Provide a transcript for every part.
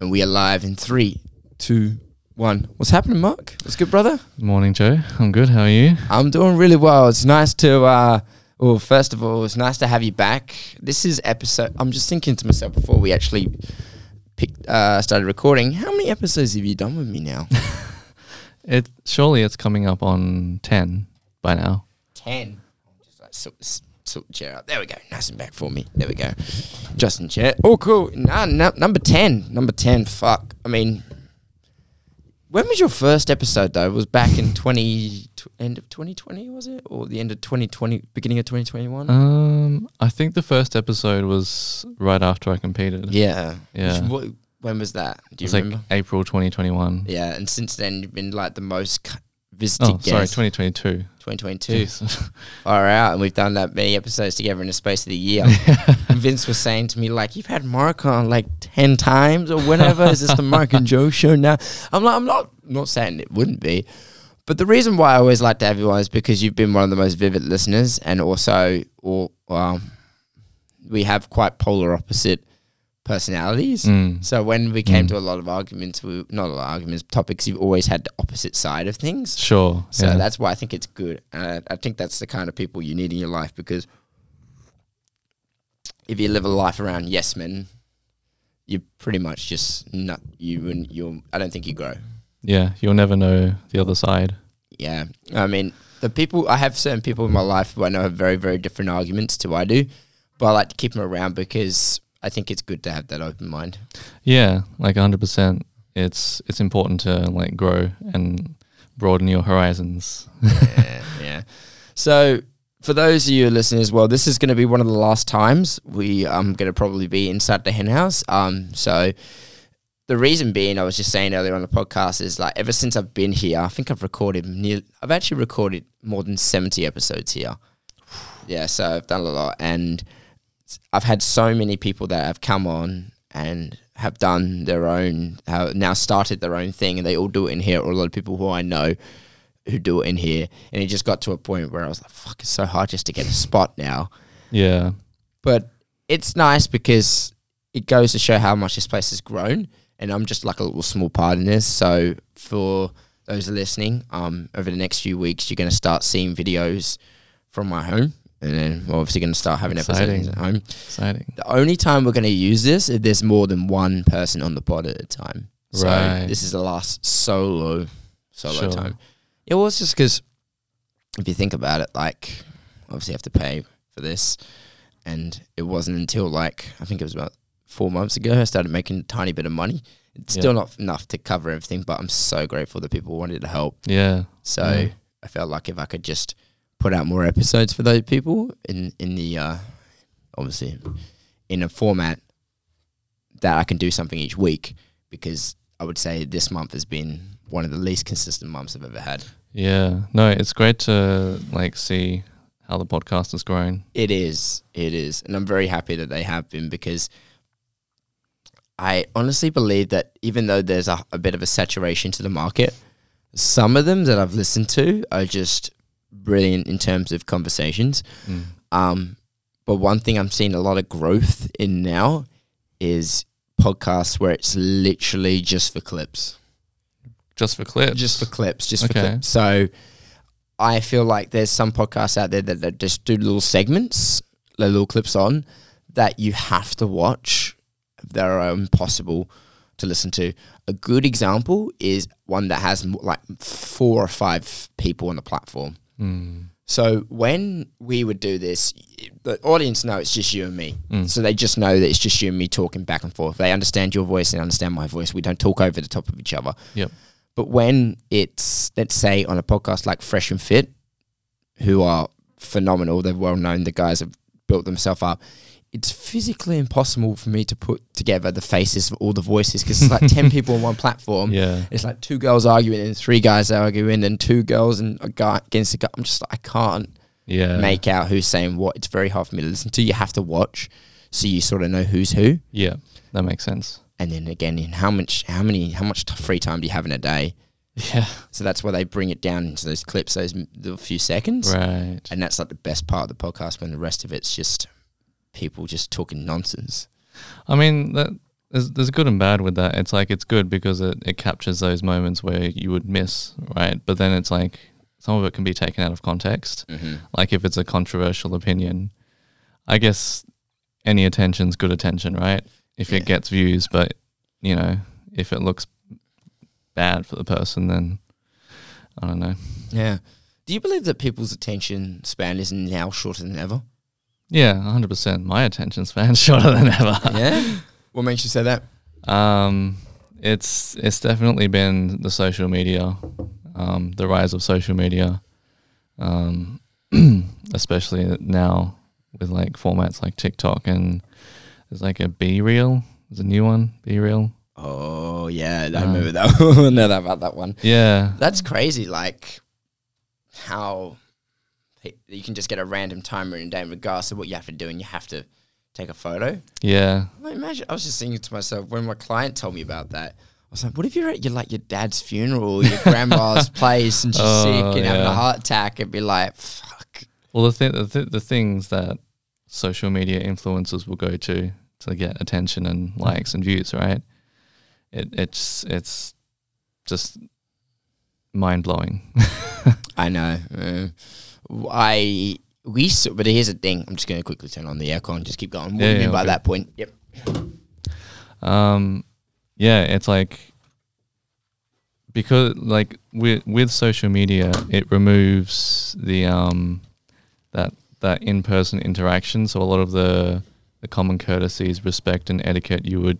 And we are live in three, two, one. What's happening, Mark? What's good, brother? Morning, Joe. I'm good. How are you? I'm doing really well. It's nice to, uh, well, first of all, it's nice to have you back. This is episode, I'm just thinking to myself before we actually picked, uh, started recording, how many episodes have you done with me now? It surely it's coming up on ten by now. 10. Just like sort, sort the chair up. There we go. Nice and back for me. There we go. Justin chair. Oh, cool. Nah, no, number 10. Number 10. Fuck. I mean, when was your first episode, though? It was back in 20, tw- end of 2020, was it? Or the end of 2020, beginning of 2021? Um, I think the first episode was right after I competed. yeah. Yeah. Which- wh- when was that? Do you It's like remember? April 2021. yeah. And since then, you've been like the most visited Oh, sorry, guest. 2022. 2022. Jeez. Far out, and we've done that many episodes together in the space of the year. Vince was saying to me, like, you've had Mark on like ten times or whatever. Is this the Mark and Joe show now? I'm like, I'm not not saying it wouldn't be. But the reason why I always like to have you on is because you've been one of the most vivid listeners and also or well, we have quite polar opposite personalities. Mm. So when we came Mm. to a lot of arguments, we, not a lot of arguments, topics, you've always had the opposite side of things. Sure. So yeah. that's why I think it's good. And I, I think that's the kind of people you need in your life because if you live a life around yes men, you're pretty much just not you and you. I don't think you grow. yeah. You'll never know the other side. Yeah, I mean the people I have certain people in my life who I know have very very different arguments to what I do, but I like to keep them around because I think it's good to have that open mind. Yeah, like 100%. It's it's important to like grow and broaden your horizons. yeah, yeah. So for those of you listening as well, this is going to be one of the last times we um going to probably be inside the hen house. Um, so the reason being, I was just saying earlier on the podcast, is like ever since I've been here, I think I've recorded near, I've actually recorded more than seventy episodes here. Yeah, so I've done a lot, and I've had so many people that have come on and have done their own, have now started their own thing, and they all do it in here. Or a lot of people who I know who do it in here, and it just got to a point where I was like, "Fuck, it's so hard just to get a spot now." Yeah. But it's nice because it goes to show how much this place has grown, and I'm just like a little small part in this. So for those listening, um, over the next few weeks, you're going to start seeing videos from my home, and then we're obviously going to start having episodes at home. Exciting. The only time we're going to use this is there's more than one person on the pod at a time. So Right. this is the last solo solo Sure. time. It was just because if you think about it, like obviously you have to pay for this, and it wasn't until like I think it was about four months ago I started making a tiny bit of money. It's Yeah. still not enough to cover everything, but I'm so grateful that people wanted to help. Yeah. So Yeah. I felt like if I could just put out more episodes for those people in in the uh, obviously in a format that I can do something each week because I would say this month has been one of the least consistent months I've ever had. Yeah. No, it's great to like see how the podcast has grown. It is, it is, and I'm very happy that they have been because I honestly believe that even though there's a, a bit of a saturation to the market, some of them that I've listened to are just brilliant in terms of conversations. Mm. Um, but one thing I'm seeing a lot of growth in now is podcasts where it's literally just for clips, Just for clips. just for clips, just for clips. So I feel like there's some podcasts out there that, that just do little segments, little clips on that you have to watch that are impossible to listen to. A good example is one that has like four or five people on the platform. Mm. So when we would do this, the audience know it's just you and me. Mm. So they just know that it's just you and me talking back and forth. They understand your voice and understand my voice. We don't talk over the top of each other. Yep. But when it's let's say on a podcast like Fresh and Fit, who are phenomenal, they're well known. The guys have built themselves up. It's physically impossible for me to put together the faces of all the voices because it's like ten people on one platform. Yeah. It's like two girls arguing and three guys arguing and two girls and a guy against a guy. I'm just like, I can't Yeah. make out who's saying what. It's very hard for me to listen to. You have to watch so you sort of know who's who. Yeah. That makes sense. And then again, in how much, how many, how much free time do you have in a day? Yeah. So that's why they bring it down into those clips, those little few seconds. Right. And that's like the best part of the podcast when the rest of it's just people just talking nonsense. I mean that there's there's good and bad with that. It's like it's good because it, it captures those moments where you would miss, right? But then it's like some of it can be taken out of context. Mm-hmm. Like if it's a controversial opinion, I guess any attention's good attention, right? If Yeah. it gets views, but you know, if it looks bad for the person, then I don't know. Yeah. Do you believe that people's attention span is now shorter than ever? Yeah, hundred percent. My attention span's shorter than ever. yeah. What makes you say that? Um, it's it's definitely been the social media, um, the rise of social media, um, especially now with like formats like TikTok and there's like a BeReal. There's a new one, BeReal. Oh yeah, I Uh, remember that. I know that about that one. Yeah, That's crazy. Like how you can just get a random timer in a day, regardless of what you have to do, and you have to take a photo. yeah, Like, imagine. I was just thinking to myself when my client told me about that. I was like, "What if you're at your like your dad's funeral, or your grandma's place, and she's Oh, sick and having a heart attack?" And be like, "Fuck." Well, the th- the, th- the things that social media influencers will go to to get attention and likes and views, right? It it's it's just mind blowing. I know. Uh, I we saw, but here's the thing. I'm just going to quickly turn on the aircon. Just keep going. What Yeah, do you yeah, mean by okay. that point? Yep. Um, yeah, it's like because like with with social media, it removes the um that that in person interaction. So a lot of the the common courtesies, respect, and etiquette you would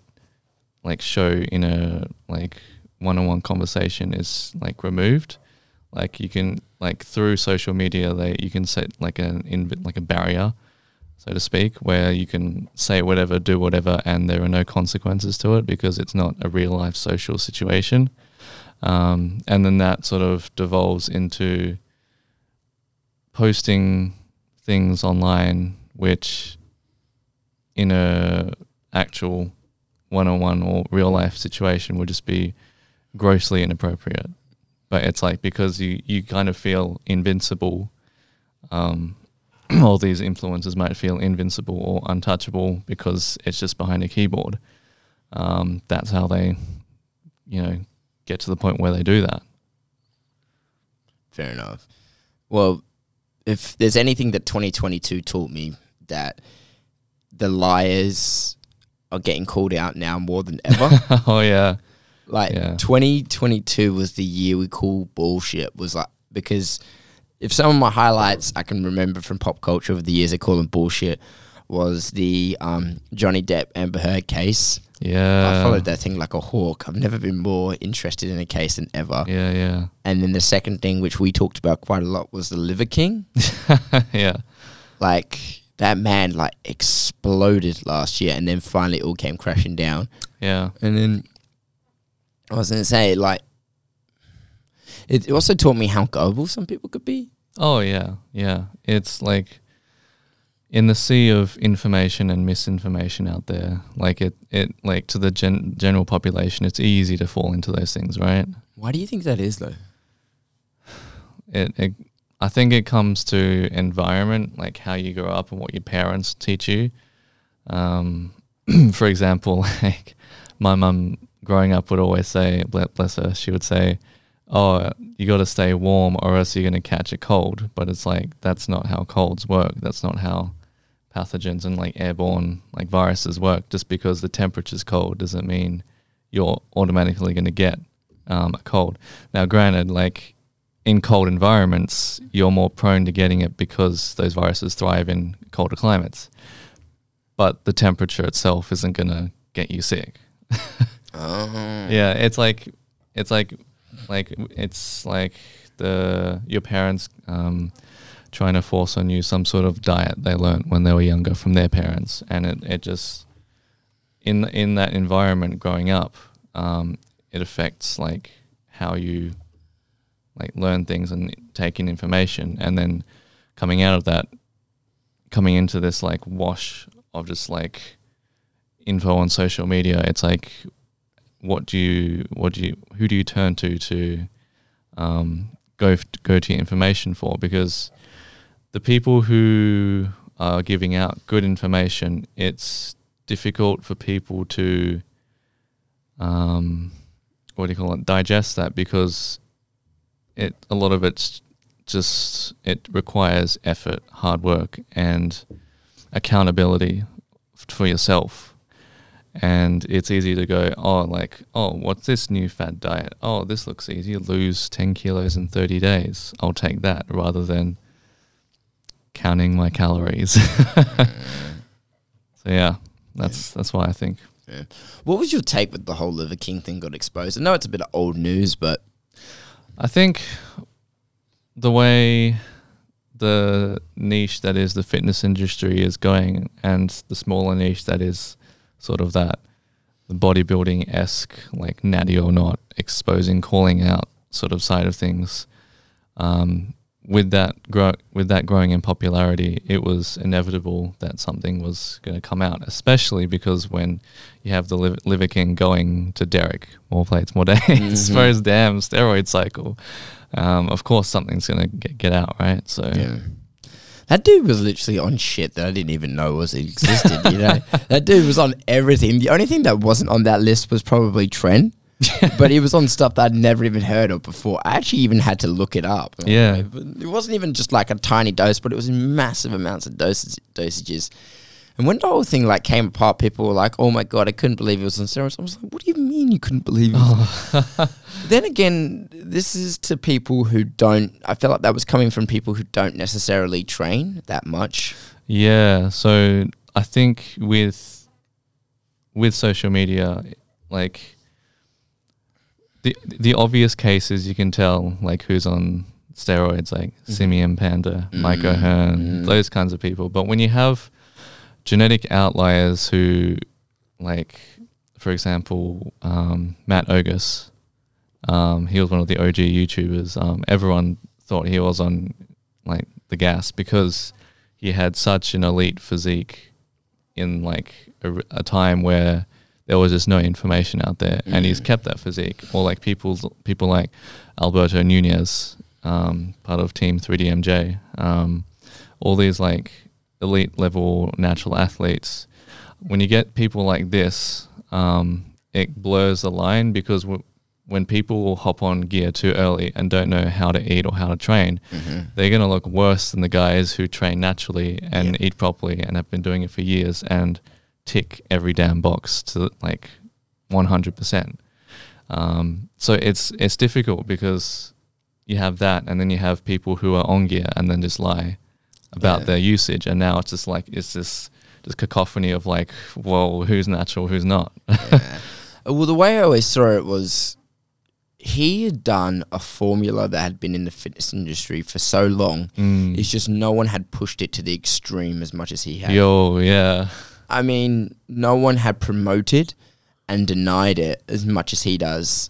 like show in a like one on one conversation is like removed. Like you can like through social media, they you can set like an inv- like a barrier so to speak, where you can say whatever, do whatever, and there are no consequences to it because it's not a real life social situation. Um, and then that sort of devolves into posting things online, which in a actual one-on-one or real life situation would just be grossly inappropriate. But it's like because you, you kind of feel invincible um, all these influencers might feel invincible or untouchable because it's just behind a keyboard. Um, that's how they, you know, get to the point where they do that. Fair enough. Well, if there's anything that 2022 taught me, that the liars are getting called out now more than ever. oh yeah, like Yeah. 2022 was the year we call bullshit. Was like because if some of my highlights I can remember from pop culture over the years, I call them bullshit. Was the um, Johnny Depp Amber Heard case? yeah, I followed that thing like a hawk. I've never been more interested in a case than ever. yeah, yeah, And then the second thing, which we talked about quite a lot, was the Liver King. yeah, like that man like exploded last year and then finally it all came crashing down yeah, and then i was gonna say like it also taught me how gullible some people could be oh yeah, yeah. It's like in the sea of information and misinformation out there, like it, it like to the gen- general population, it's easy to fall into those things, right? why do you think that is though it, it I think it comes to environment, like how you grow up and what your parents teach you. Um, for example, like my mum growing up would always say, bless her, she would say, "Oh, you got to stay warm, or else you're going to catch a cold." But it's like that's not how colds work. That's not how pathogens and like airborne like viruses work. Just because the temperature's cold doesn't mean you're automatically going to get um, a cold. Now, granted, like in cold environments, you're more prone to getting it because those viruses thrive in colder climates. But the temperature itself isn't going to get you sick. oh. Yeah, it's like it's like like it's like the your parents um, trying to force on you some sort of diet they learned when they were younger from their parents, and it, it just in in that environment growing up, um, it affects like how you like learn things and take in information, and then coming out of that, coming into this like wash of just like info on social media, it's like what do you what do you who do you turn to to um, go go to information for because the people who are giving out good information it's difficult for people to um, what do you call it? Digest that because it a lot of it's just it requires effort, hard work, and accountability for yourself. And it's easy to go, oh, like, oh, what's this new fad diet? Oh, this looks easy. Lose 10 kilos in 30 days. I'll take that rather than counting my calories. so, yeah, that's that's why I think. Yeah. What was your take with the whole Liver King thing got exposed? I know it's a bit of old news, but I think the way the niche that is the fitness industry is going and the smaller niche that is sort of that the bodybuilding esque like natty or not exposing calling out sort of side of things um, with that grow with that growing in popularity it was inevitable that something was going to come out especially because when you have the Liv- liver king going to derek more plates more Dates Mhm. for his damn steroid cycle um, of course something's going to get, get out right so yeah. That dude was literally on shit that I didn't even know was existed. you know, that dude was on everything. The only thing that wasn't on that list was probably Tren, but he was on stuff that I'd never even heard of before. I actually even had to look it up. Yeah. It wasn't even just like a tiny dose, but it was in massive amounts of doses, dosages. And when the whole thing like came apart, people were like, "Oh my god, I couldn't believe it was on steroids." I was like, "What do you mean you couldn't believe it?" was-" then again, this is to people who don't. I feel like that was coming from people who don't necessarily train that much. Yeah, so I think with with social media, like the the obvious cases you can tell like who's on steroids, like Simeon Panda, Mike Mm, O'Hearn, mm. those kinds of people. But when you have genetic outliers who, like, for example, um, Matt Ogus, um, he was one of the OG YouTubers. Um, everyone thought he was on like the gas because he had such an elite physique in like a, a time where there was just no information out there, and he's Mm. kept that physique. Or like people, people like Alberto Nunez, um, part of Team 3DMJ. Um, all these like elite level natural athletes. When you get people like this, um, it blurs the line because w- when people hop on gear too early and don't know how to eat or how to train, Mm-hmm. they're going to look worse than the guys who train naturally and Yeah. eat properly and have been doing it for years and tick every damn box to like 100%. Um, so it's it's difficult because you have that and then you have people who are on gear and then just lie about Yeah. their usage and now it's just like it's this just cacophony of like well who's natural who's not yeah. Well, the way I always saw it was he had done a formula that had been in the fitness industry for so long. Mm. It's just no one had pushed it to the extreme as much as he had. yo yeah I mean, no one had promoted and denied it as much as he does.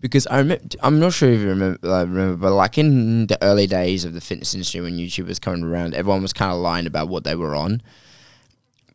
Because I remember, I'm not sure if you remember, uh, remember, but like in the early days of the fitness industry when YouTube was coming around, everyone was kind of lying about what they were on.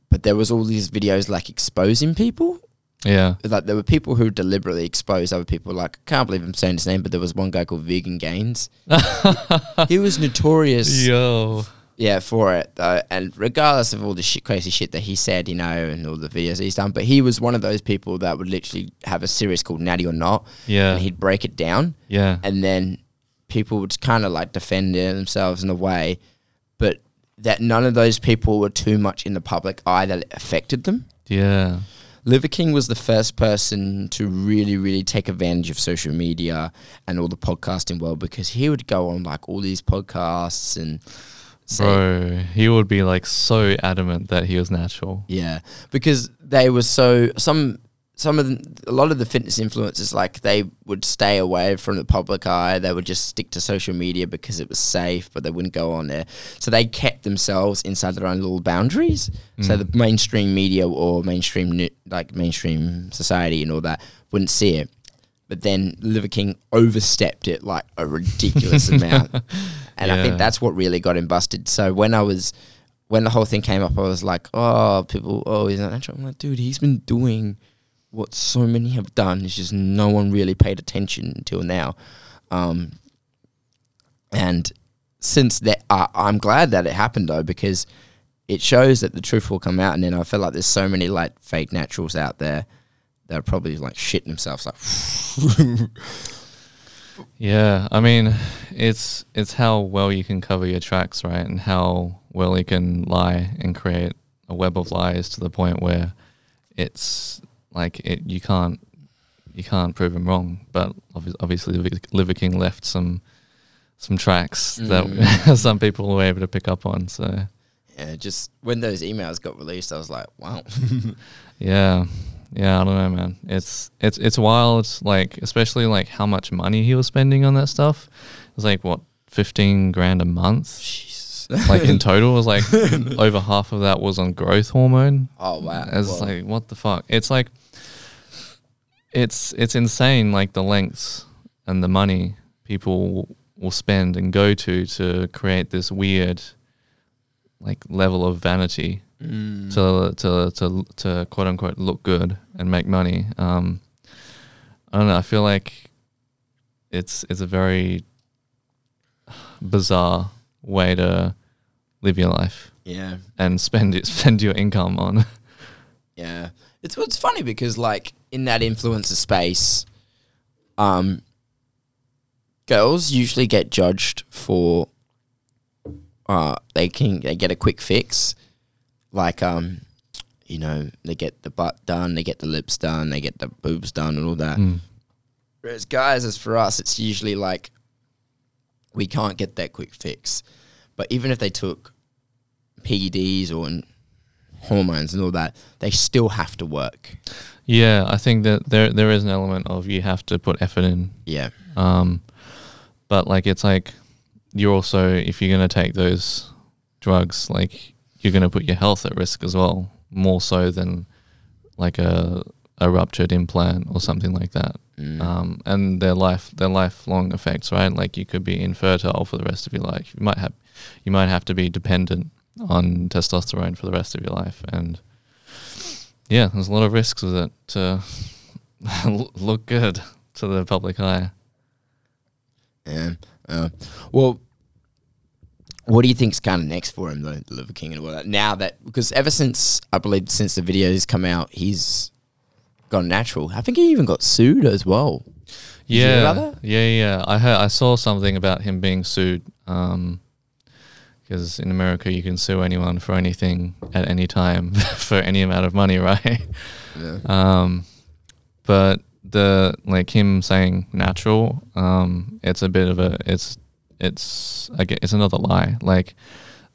But there was all these videos like exposing people. yeah Like there were people who deliberately exposed other people. Like I can't believe I'm saying his name, but there was one guy called Vegan Gains. he was notorious yo yeah, for it though. And regardless of all the shit, crazy shit that he said, you know, and all the videos he's done, but he was one of those people that would literally have a series called Natty or Not, yeah and he'd break it down, yeah and then people would kind of like defend themselves in a way, but that none of those people were too much in the public eye that it affected them. yeah Liver King was the first person to really, really take advantage of social media and all the podcasting world because he would go on like all these podcasts and say, Bro, he would be like so adamant that he was natural. Yeah, because they were so some some of the, a lot of the fitness influencers like they would stay away from the public eye. They would just stick to social media because it was safe, but they wouldn't go on there. So they kept themselves inside their own little boundaries. So Mm. the mainstream media or mainstream like mainstream society and all that wouldn't see it. But then Liver King overstepped it like a ridiculous amount. And I think that's what really got him busted. So when I was when the whole thing came up, I was like, oh, people, oh, he's not natural. I'm like, dude, he's been doing what so many have done. It's just no one really paid attention until now. Um, and since that, I, I'm glad that it happened though, because it shows that the truth will come out. And then I feel like there's so many like fake naturals out there that are probably like shitting themselves like Yeah, I mean, it's it's how well you can cover your tracks, right, and how well you can lie and create a web of lies to the point where it's like it you can't you can't prove him wrong. But obviously, Liver- King left some some tracks Mm. that some people were able to pick up on. So yeah, just when those emails got released, I was like, wow. yeah, yeah, I don't know, man. It's it's it's wild. Like especially like how much money he was spending on that stuff. It was like what fifteen grand a month. Jesus. like in total it was like over half of that was on growth hormone. oh wow. It's Well, like what the fuck? It's like it's it's insane like the lengths and the money people will spend and go to to create this weird like level of vanity mm, to to to to quote unquote look good and make money. Um, I don't know. I feel like it's it's a very bizarre way to live your life yeah. and spend it spend your income on. Yeah, it's it's funny because like in that influencer space, um, girls usually get judged for, uh, they can they get a quick fix, like um, you know they get the butt done, they get the lips done, they get the boobs done, and all that. Mm. Whereas guys, as for us, it's usually like we can't get that quick fix. But even if they took PEDs or hormones and all that, they still have to work. Yeah, I think that there there is an element of you have to put effort in. Yeah. Um, but like it's like you're also if you're gonna take those drugs, like you're gonna put your health at risk as well, more so than like a a ruptured implant or something like that. Mm. Um, and their life their lifelong effects, right? Like you could be infertile for the rest of your life. You might have you might have to be dependent on testosterone for the rest of your life, and yeah, there's a lot of risks with it to look good to the public eye. Yeah. Uh, well, what do you think's kind of next for him, though, the Liver King and all that? Now that because ever since I believe since the videos come out, he's gone natural. I think he even got sued as well. Yeah, yeah, yeah. I heard, I saw something about him being sued. Um, because in America you can sue anyone for anything at any time for any amount of money, right? Yeah. Um, but the like him saying natural, um, it's a bit of a it's it's get it's another lie. Like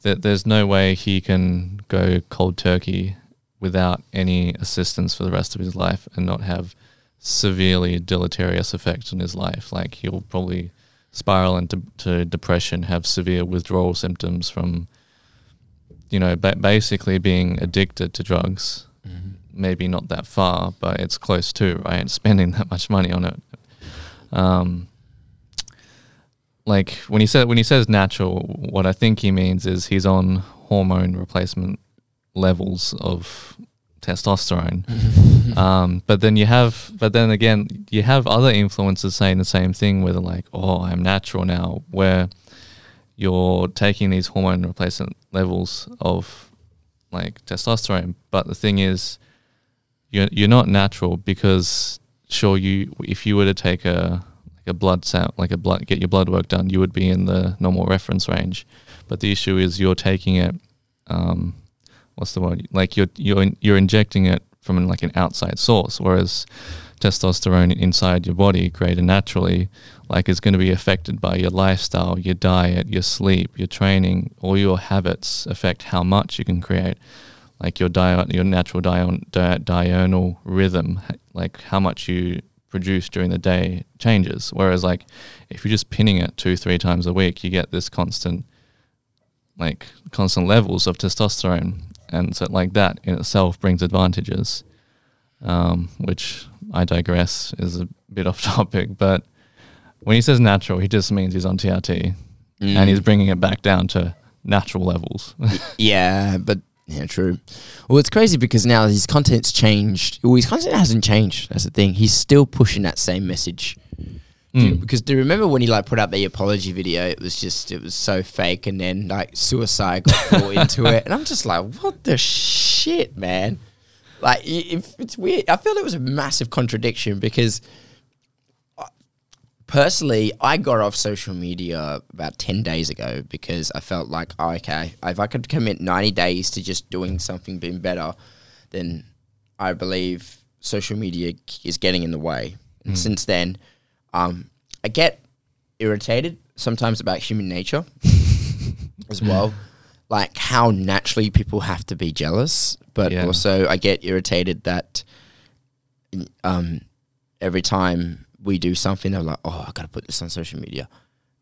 that, there's no way he can go cold turkey without any assistance for the rest of his life and not have severely deleterious effects on his life. Like he'll probably spiral into to depression, have severe withdrawal symptoms from, you know, ba- basically being addicted to drugs. Maybe not that far, but it's close to right. Spending that much money on it. Um, like when he said when he says natural, what I think he means is he's on hormone replacement levels of testosterone. um, but then you have, but then again, you have other influencers saying the same thing, where they're like, "Oh, I'm natural now," where you're taking these hormone replacement levels of like testosterone. But the thing is, you're you're not natural because sure you if you were to take a like a blood sample, like a blood get your blood work done, you would be in the normal reference range. But the issue is you're taking it. Um, what's the word? Like you're you're you're injecting it from like an outside source, whereas testosterone inside your body created naturally like is going to be affected by your lifestyle, your diet, your sleep, your training, all your habits affect how much you can create. Like your diet, your natural diurnal rhythm, like how much you produce during the day changes. Whereas like if you're just pinning it two, three times a week, you get this constant, like constant levels of testosterone, and so like that in itself brings advantages. Um, which I digress is a bit off topic, but when he says natural, he just means he's on TRT Mm. and he's bringing it back down to natural levels. Yeah, but yeah, true. Well, it's crazy because now his content's changed. Well, his content hasn't changed. That's the thing. He's still pushing that same message. Mm. because do you remember when he like put out the apology video? It was just it was so fake, and then like suicide got brought into it, and I'm just like, what the shit, man? like if it's weird. I feel it was a massive contradiction because personally, I got off social media about 10 days ago because I felt like, oh, okay, if I could commit 90 days to just doing something being better, then I believe social media is getting in the way. And since then, um, I get irritated sometimes about human nature as well. Like how naturally people have to be jealous, but Yeah. also I get irritated that um, every time we do something, they're like, "Oh, I gotta put this on social media."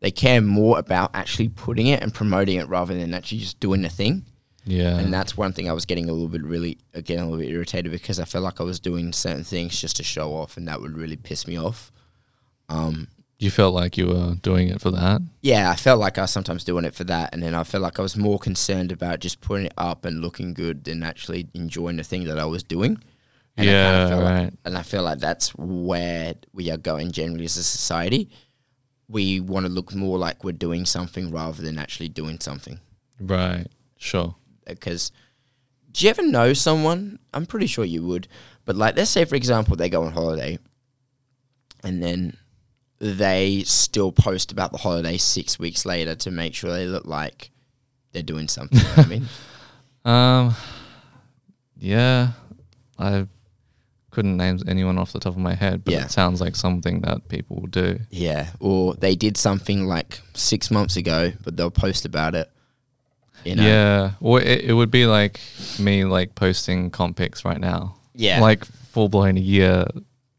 They care more about actually putting it and promoting it rather than actually just doing the thing. Yeah. And that's one thing I was getting a little bit really again, a little bit irritated because I felt like I was doing certain things just to show off, and that would really piss me off. Um, you felt like you were doing it for that. yeah, I felt like I was sometimes doing it for that, and then I felt like I was more concerned about just putting it up and looking good than actually enjoying the thing that I was doing. And I Yeah, like- right. and I feel like that's where we are going generally as a society. We want to look more like we're doing something rather than actually doing something. Right. Sure. Because do you ever know someone? I'm pretty sure you would, but like, let's say for example, they go on holiday, and then they still post about the holiday six weeks later to make sure they look like they're doing something. I mean, Um. Yeah, I couldn't name anyone off the top of my head, but Yeah. it sounds like something that people do. yeah, or they did something like six months ago, but they'll post about it. You know? Yeah. Or it, it would be like me like posting comp pics right now. Yeah. Like full blown a year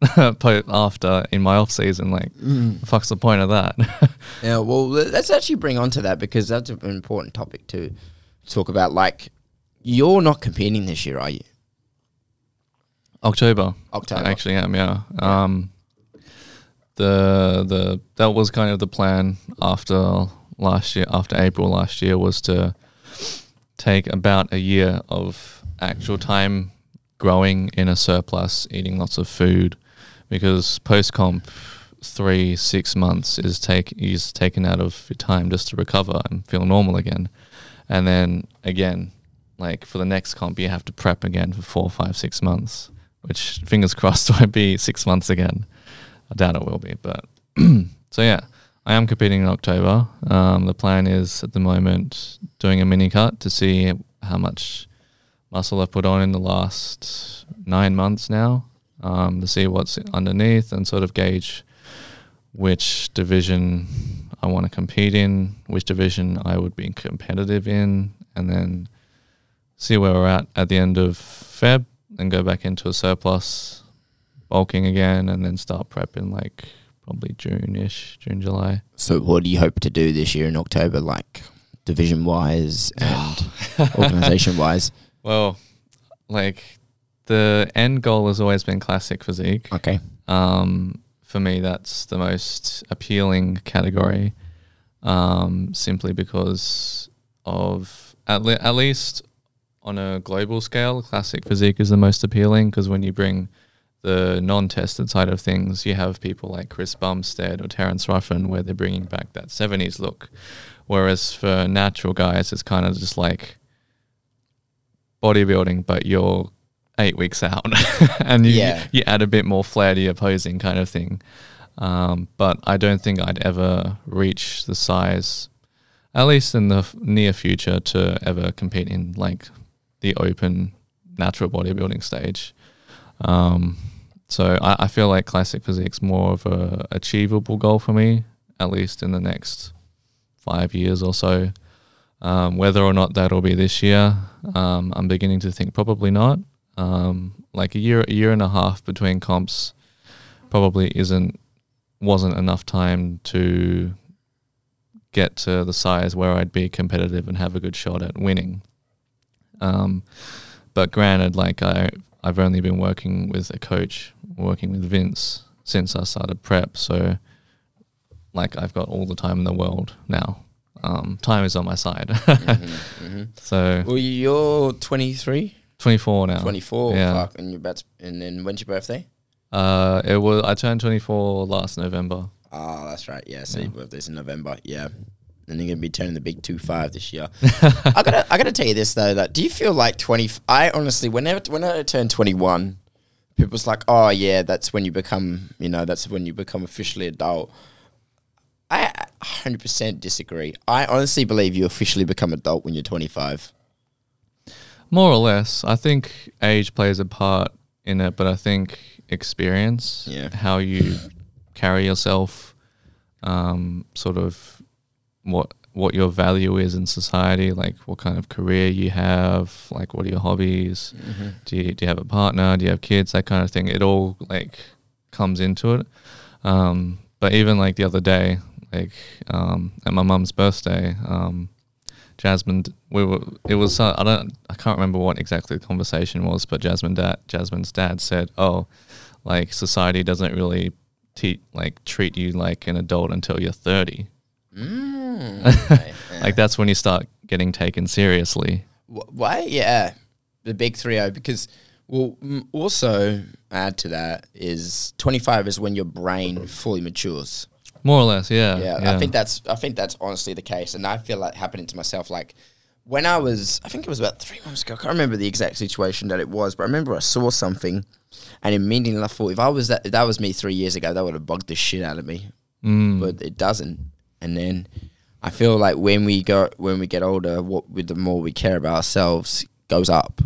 after in my off season. Like, Mm. fuck's the point of that? Yeah, well, let's actually bring on to that because that's an important topic to talk about. Like, you're not competing this year, are you? October. October. I actually am, yeah. Um, the the that was kind of the plan after last year, after April last year, was to take about a year of actual time growing in a surplus, eating lots of food, because post comp three six months is take is taken out of your time just to recover and feel normal again, and then again, like for the next comp, you have to prep again for four, five, six months, which fingers crossed won't be six months again. I doubt it will be, but so yeah, I am competing in October. Um, the plan is at the moment doing a mini cut to see how much muscle I've put on in the last nine months now, um, to see what's underneath and sort of gauge which division I want to compete in, which division I would be competitive in, and then see where we're at at the end of Feb and go back into a surplus, bulking again, and then start prepping like probably June ish, June, July. So, what do you hope to do this year in October, like division wise and organization wise? Well, like the end goal has always been classic physique. Okay. Um, for me, that's the most appealing category, um, simply because of at, le- at least on a global scale, classic physique is the most appealing because when you bring the non-tested side of things, you have people like Chris Bumstead or Terrence Ruffin where they're bringing back that 70s look. Whereas for natural guys, it's kind of just like bodybuilding, but you're eight weeks out and you, Yeah. you add a bit more flair to your posing kind of thing. Um, but I don't think I'd ever reach the size, at least in the near future, to ever compete in like the open natural bodybuilding stage. Um, so I, I feel like classic physique's more of a achievable goal for me, at least in the next five years or so. Um, whether or not that'll be this year, um, I'm beginning to think probably not. Um, like a year, a year and a half between comps, probably isn't wasn't enough time to get to the size where I'd be competitive and have a good shot at winning. Um, but granted, like I, I've only been working with a coach, working with Vince since I started prep, so like I've got all the time in the world now. Um, time is on my side. Mm-hmm. so Well, you're 23, 24 now. 24. Yeah. Fuck, and you're about to, and then when's your birthday? Uh, it was I turned 24 last November. Ah, that's right. Yeah, so Yeah. your birthday's in November. Yeah. And you're gonna be turning the big two five this year. I gotta I gotta tell you this though. That do you feel like twenty? I honestly, whenever when I turned twenty one, people's like, oh yeah, that's when you become, you know, that's when you become officially adult. I 100% disagree. I honestly believe you officially become adult when you're 25. More or less. I think age plays a part in it, but I think experience, Yeah. how you carry yourself, um, sort of what what your value is in society, like what kind of career you have, like what are your hobbies, do you do you have a partner, do you have kids, that kind of thing. It all like comes into it. Um, but even like the other day, like um, at my mum's birthday, um, Jasmine, we were. It was. Uh, I don't. I can't remember what exactly the conversation was, but Jasmine dad, Jasmine's dad said, "Oh, like society doesn't really te- like treat you like an adult until you're 30. Mm, yeah. Like that's when you start getting taken seriously." Wh- Why? Yeah, the big three O. Because well, mm, also add to that is twenty five is when your brain fully matures. More or less, yeah. Yeah, I think that's I think that's honestly the case, and I feel like happening to myself. Like when I was, I think it was about three months ago. I can't remember the exact situation that it was, but I remember I saw something, and immediately I thought, if I was that, if that was me three years ago, that would have bugged the shit out of me. Mm, But it doesn't, and then I feel like when we go when we get older, what with the more we care about ourselves goes up,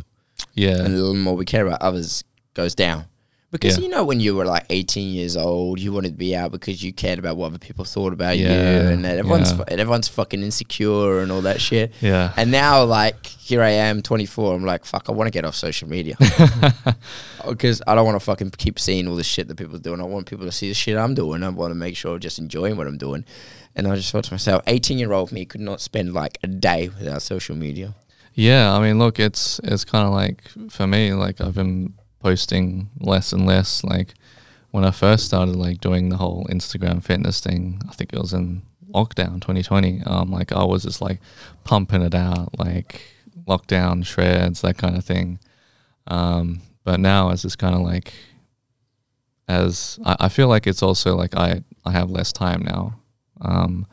yeah. and the more we care about others goes down. Because Yeah. you know, when you were like 18 years old, you wanted to be out because you cared about what other people thought about you, and that everyone's yeah. fu- and everyone's fucking insecure and all that shit. yeah. And now, like, here I am, 24. I'm like, fuck, I want to get off social media oh, because I don't want to fucking keep seeing all the shit that people are doing. I want people to see the shit I'm doing. I want to make sure I'm just enjoying what I'm doing. And I just thought to myself, 18 year old me could not spend like a day without social media. Yeah, I mean, look, it's it's kind of like for me, like I've been posting less and less. Like when I first started, like doing the whole Instagram fitness thing, I think it was in lockdown 2020. Um, like I was just like pumping it out, like lockdown shreds, that kind of thing. Um, but now it's just kind of like as I, I feel like it's also like I I have less time now. Um,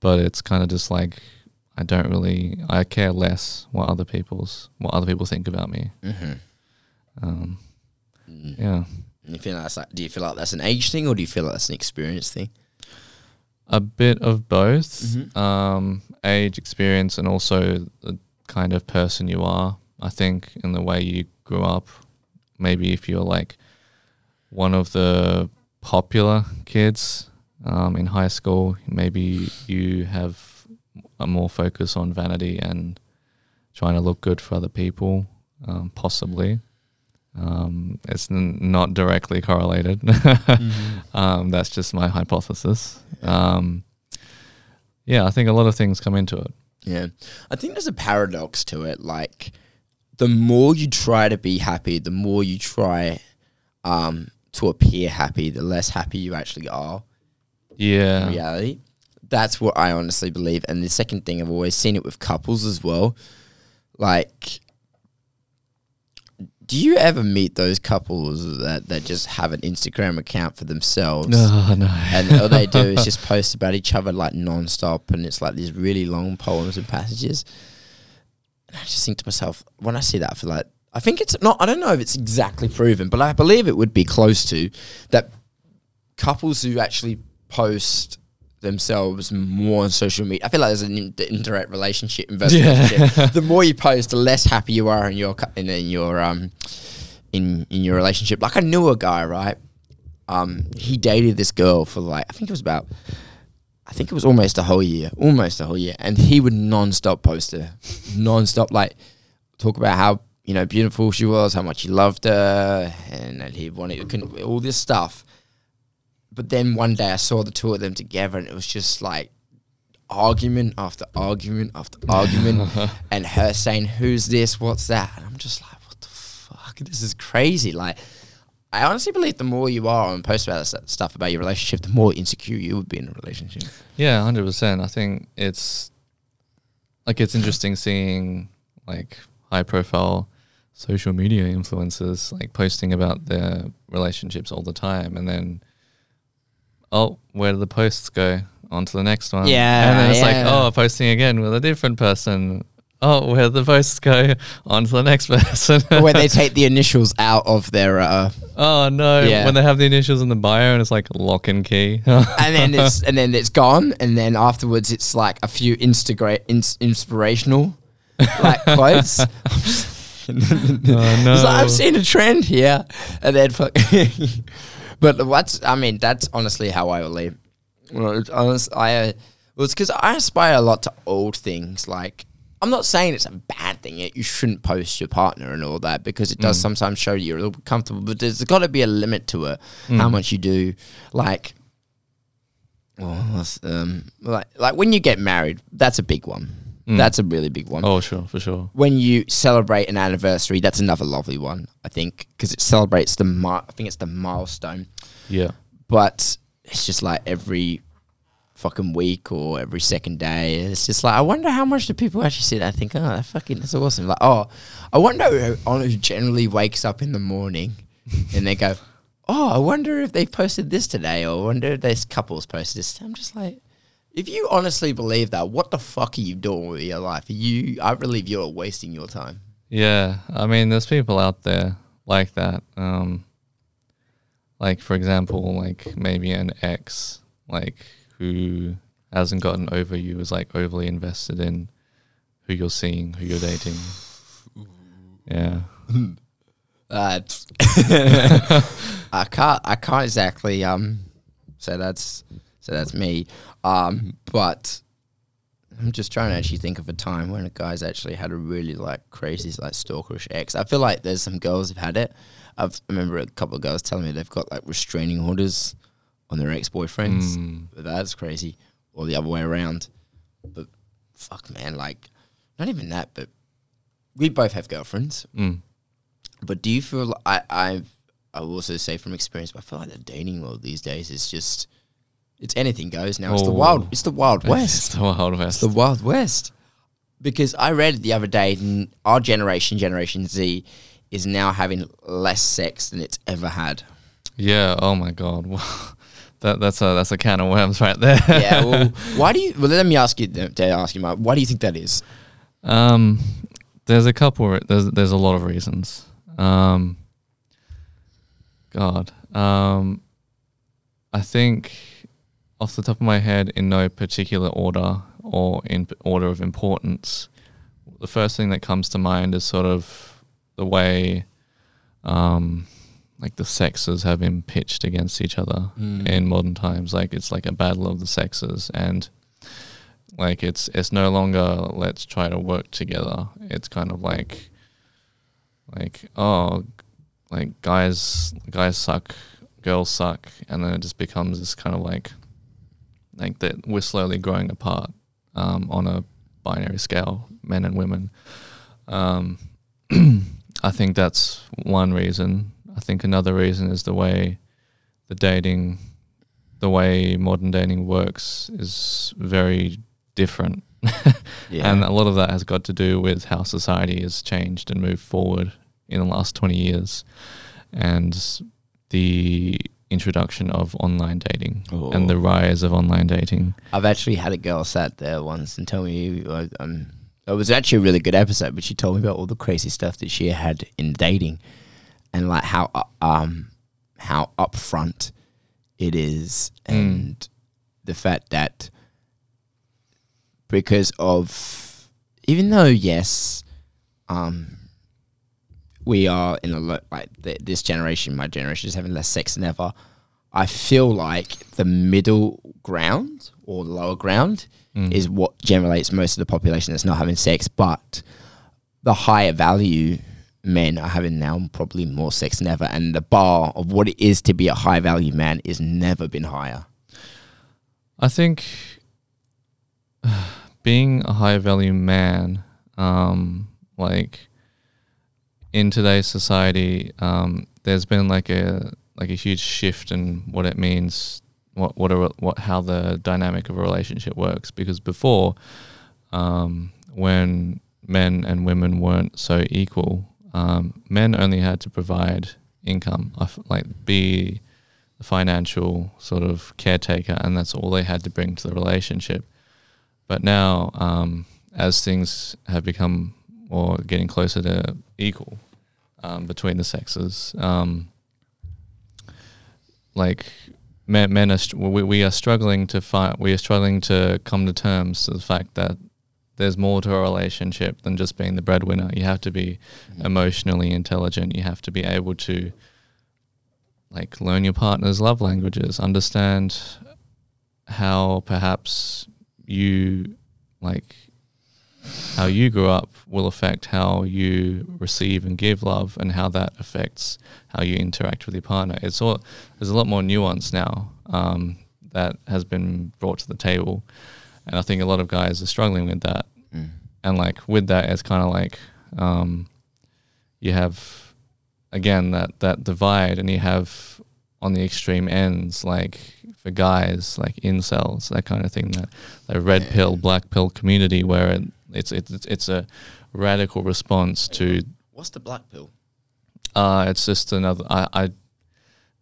but it's kind of just like I don't really I care less what other people's what other people think about me. Mm-hmm. Um, Mm. yeah, You feel like that's like, do you feel like that's an age thing or do you feel like that's an experience thing? a bit of both, Mhm. um, age, experience, and also the kind of person you are. I think in the way you grew up. Maybe if you're like one of the popular kids um, in high school, maybe you have a more focus on vanity and trying to look good for other people, um, possibly. Um, it's n- not directly correlated. um, that's just my hypothesis. Um, yeah, I think a lot of things come into it. Yeah. I think there's a paradox to it. Like, the more you try to be happy, the more you try um, to appear happy, the less happy you actually are in Yeah, reality. That's what I honestly believe. And the second thing, I've always seen it with couples as well. Like, do you ever meet those couples that, that just have an Instagram account for themselves? no, no. and all they do is just post about each other like non-stop and it's like these really long poems and passages and i just think to myself when i see that for like i think it's not i don't know if it's exactly proven but i believe it would be close to that couples who actually post themselves more on social media. I feel like there's an in- indirect relationship Yeah. relationship the more you post the less happy you are in your in, in your um in in your relationship. Like i knew a guy right? Um, he dated this girl for like I think it was about I think it was almost a whole year, almost a whole year, and he would non-stop post her, non-stop like talk about how you know beautiful she was, how much he loved her, and that he wanted couldn't- all this stuff. But then one day I saw the two of them together, and it was just like argument after argument after argument, and her saying, "Who's this? What's that?" And I'm just like, "What the fuck? This is crazy!" Like. I honestly believe the more you are and post about this stuff about your relationship, the more insecure you would be in a relationship. Yeah, hundred percent. I think it's like it's interesting seeing like high profile social media influencers like posting about their relationships all the time and then oh, where do the posts go? on to the next one. Yeah, And then it's like, yeah. oh, posting again with a different person. Oh, where the posts go on to the next person. where they take the initials out of their uh, oh no. Yeah. When they have the initials in the bio and it's like lock and key. and then it's and then it's gone, and then afterwards it's like a few Instagram ins- inspirational like quotes. oh no. It's like, I've seen a trend here, and then fuck. But what's I mean that's honestly how I believe. Well, it's honest, I uh, well, it's because I aspire a lot to old things. Like I'm not saying it's a bad thing. Yet you shouldn't post your partner and all that because it does sometimes show you're a little bit comfortable. But there's got to be a limit to it. How much you do, like. Well, um, like like when you get married, that's a big one. Mm. That's a really big one oh sure, for sure. when you celebrate an anniversary, that's another lovely one, I think, because it celebrates the mi- I think it's the milestone. Yeah. But it's just like every fucking week or every second day. It's just like I wonder how much do people actually sit there and think, oh, that fucking that's awesome. Like, oh, I wonder who, who generally wakes up in the morning and they go, oh, I wonder if they posted this today, or I wonder if this couple's posted this. I'm just like. If you honestly believe that, what the fuck are you doing with your life? You, I believe you're wasting your time. Yeah, I mean, there's people out there like that. Um, like for example, like maybe an ex, like who hasn't gotten over you, is like overly invested in who you're seeing, who you're dating. Yeah, Uh, I can't. I can't exactly. Um. So that's. So that's me. Um. But I'm just trying to actually think of a time when a guy's actually had a really like crazy like stalkerish ex. I feel like there's some girls have had it. I've, I remember a couple of girls telling me they've got like restraining orders on their ex boyfriends. Mm. That's crazy. Or the other way around. But fuck, man. Like, not even that. But we both have girlfriends. Mm. But do you feel li- I I've I will also say from experience, but I feel like the dating world these days is just it's anything goes now. It's the Oh. wild it's the wild it's west. the Wild it's West. the wild west. Because I read the other day, n- our generation, Generation Z, is now having less sex than it's ever had. yeah. Oh my god. that that's a that's a can of worms right there. Yeah. Well, why do you? Well, let me ask you. To ask you, Mark. Why do you think that is? Um, there's a couple. There's there's a lot of reasons. Um, God. Um, I think off the top of my head, in no particular order or in order of importance, the first thing that comes to mind is sort of the way, um, like the sexes have been pitched against each other in modern times. Like it's like a battle of the sexes, and like it's it's no longer let's try to work together. It's kind of like like oh like guys guys suck, girls suck, and then it just becomes this kind of like like that we're slowly growing apart um, on a binary scale, men and women. Um, I think that's one reason. I think another reason is the way the dating, the way modern dating works is very different. Yeah. And a lot of that has got to do with how society has changed and moved forward in the last 20 years and the introduction of online dating and the rise of online dating. I've actually had a girl sat there once and tell me uh, um, it was actually a really good episode, but she told me about all the crazy stuff that she had in dating and like how uh, um how upfront it is and the fact that because of even though yes um we are in a lo- like th- this generation my generation is having less sex than ever I feel like the middle ground or the lower ground is what generates most of the population that's not having sex, but the higher value men are having now probably more sex than ever, and the bar of what it is to be a high value man is never been higher. I think being a high value man, um, like in today's society, um, there's been like a like a huge shift in what it means, what what a, what how the dynamic of a relationship works. Because before, um, when men and women weren't so equal, um, men only had to provide income, like be the financial sort of caretaker, and that's all they had to bring to the relationship. But now, um, as things have become or getting closer to equal um, between the sexes, um, like men, men are str- we, we are struggling to fight. we are struggling to come to terms to the fact that there's more to a relationship than just being the breadwinner. You have to be emotionally intelligent. You have to be able to like learn your partner's love languages, understand how perhaps you like how you grew up will affect how you receive and give love and how that affects how you interact with your partner. It's all there's a lot more nuance now um, that has been brought to the table, and I think a lot of guys are struggling with that. Mm. And like with that, it's kind of like um, you have again that that divide, and you have on the extreme ends like for guys like incels that kind of thing that the red Yeah. pill black pill community where it, it's it's it's a radical response to What's the black pill? uh it's just another I, I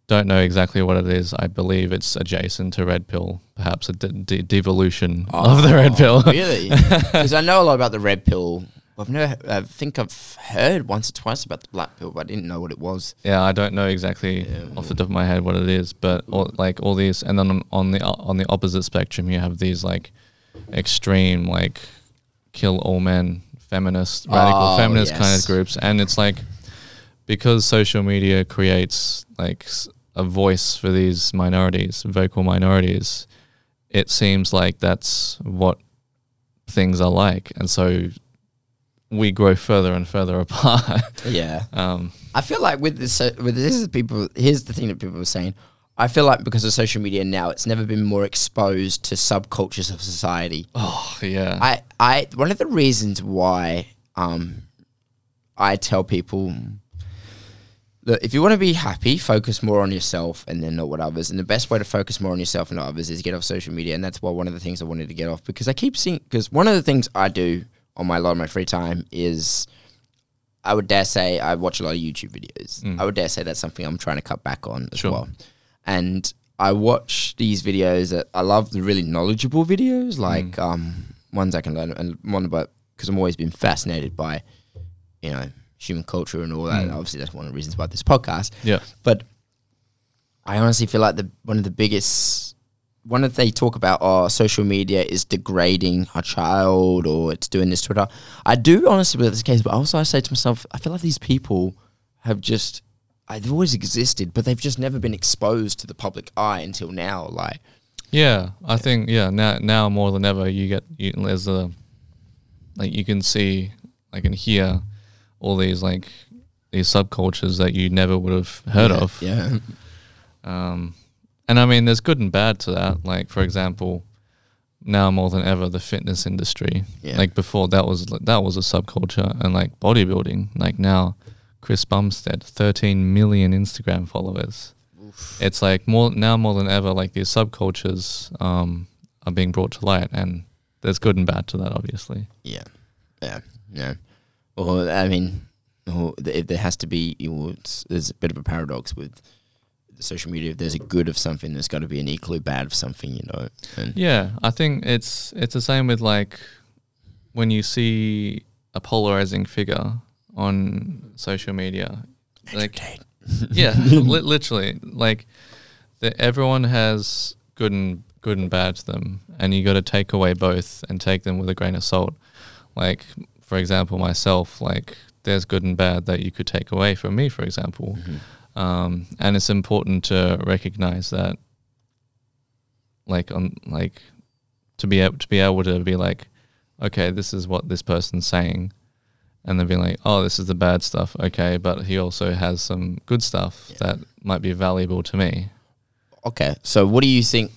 don't know exactly what it is I believe it's adjacent to red pill perhaps a de- de- devolution of the red Oh, pill really? Because I know a lot about the red pill. I've never. I think I've heard once or twice about the black pill, but I didn't know what it was. Yeah, I don't know exactly Yeah. off the top of my head what it is, but all, like all these, and then on- on the on the opposite spectrum, you have these like extreme, like kill all men, feminist, radical Oh, feminist kind of groups, and it's like because social media creates like a voice for these minorities, vocal minorities. It seems like that's what things are like, and so we grow further and further apart. Yeah. um, I feel like with this, with this is people. Here's the thing that people are saying. I feel like because of social media now, it's never been more exposed to subcultures of society. Oh yeah. I, I, one of the reasons why, um, I tell people, look, if you want to be happy, focus more on yourself and then not what others. And the best way to focus more on yourself and not others is get off social media. And that's why one of the things I wanted to get off because I keep seeing because one of the things I do on my a lot of my free time is. I would dare say I watch a lot of YouTube videos. Mm. I would dare say that's something I'm trying to cut back on as Sure. well. And I watch these videos that I love the really knowledgeable videos, like Mm. um, ones I can learn and one about because I'm always been fascinated by, you know, human culture and all that. Mm. Obviously, that's one of the reasons about this podcast. yeah. But I honestly feel like the one of the biggest one that they talk about oh social media is degrading a child or it's doing this to it. I do honestly believe this case, but also I say to myself, I feel like these people have just they've always existed, but they've just never been exposed to the public eye until now. Like Yeah, I think yeah now now more than ever you get you, there's a like you can see like and hear all these like these subcultures that you never would have heard yeah, of. Yeah. Um, and I mean, there's good and bad to that. Like for example, now more than ever, the fitness industry. Yeah. Like before, that was that was a subculture, and like bodybuilding. Like now, Chris Bumstead, 13 million Instagram followers. It's like more now more than ever. Like these subcultures um, are being brought to light, and there's good and bad to that, obviously. Yeah, yeah, yeah. Well, I mean, well, there has to be. You it's, there's a bit of a paradox with the social media. If there's a good of something, there's got to be an equally bad of something. You know. And Yeah, I think it's it's the same with like when you see a polarizing figure on social media. Like yeah, li- literally, like the, everyone has good and good and bad to them, and you got to take away both and take them with a grain of salt. Like for example, myself, like there's good and bad that you could take away from me, for example, Mhm. um, and it's important to recognize that, like on like to be able to be able to be like, okay, this is what this person's saying, and then be like, oh, this is the bad stuff, okay, but he also has some good stuff Yeah. that might be valuable to me. Okay, so what do you think?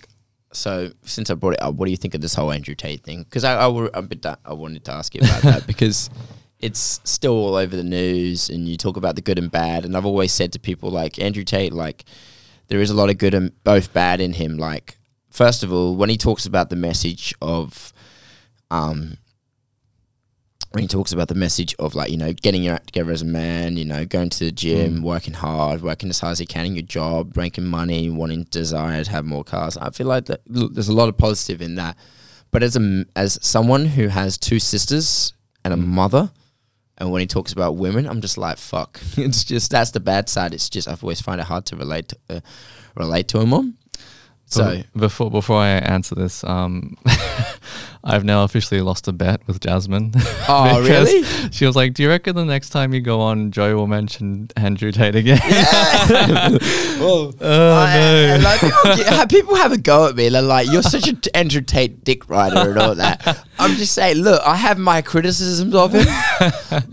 So since I brought it up, what do you think of this whole Andrew Tate thing? Because I, I, were- da- I wanted to ask you about that because it's still all over the news, and you talk about the good and bad. And I've always said to people like Andrew Tate, like there is a lot of good and both bad in him. Like first of all, when he talks about the message of, um, when he talks about the message of like you know getting your act together as a man, you know going to the gym, working hard, working as hard as you can in your job, making money, wanting desire to have more cars. I feel like that, look, there's a lot of positive in that. But as a as someone who has two sisters and a mother, and when he talks about women, I'm just like fuck. it's just that's the bad side. It's just I've always find it hard to relate to, uh, relate to him on. So before before I answer this, um, I've now officially lost a bet with Jasmine. Oh, really? She was like, "Do you reckon the next time you go on, Joey will mention Andrew Tate again?" well, oh I- no! I- like, people, get- people have a go at me. They're like, "You're such an Andrew Tate dick rider and all that." I'm just saying, look, I have my criticisms of him,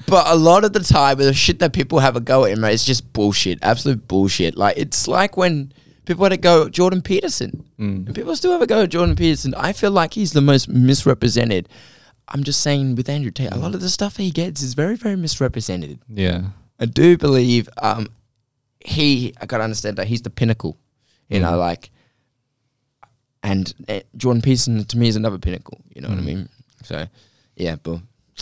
but a lot of the time, the shit that people have a go at him, it's just bullshit, absolute bullshit. Like it's like when people had a go Jordan Peterson, Mm. and people still have a go at Jordan Peterson. I feel like he's the most misrepresented. I'm just saying, with Andrew Tate, a lot of the stuff he gets is very, very misrepresented. yeah, I do believe um, he. I gotta understand that he's the pinnacle. You know, Mhm. like, and uh, Jordan Peterson to me is another pinnacle. You know what I Mm. mean? So, yeah. But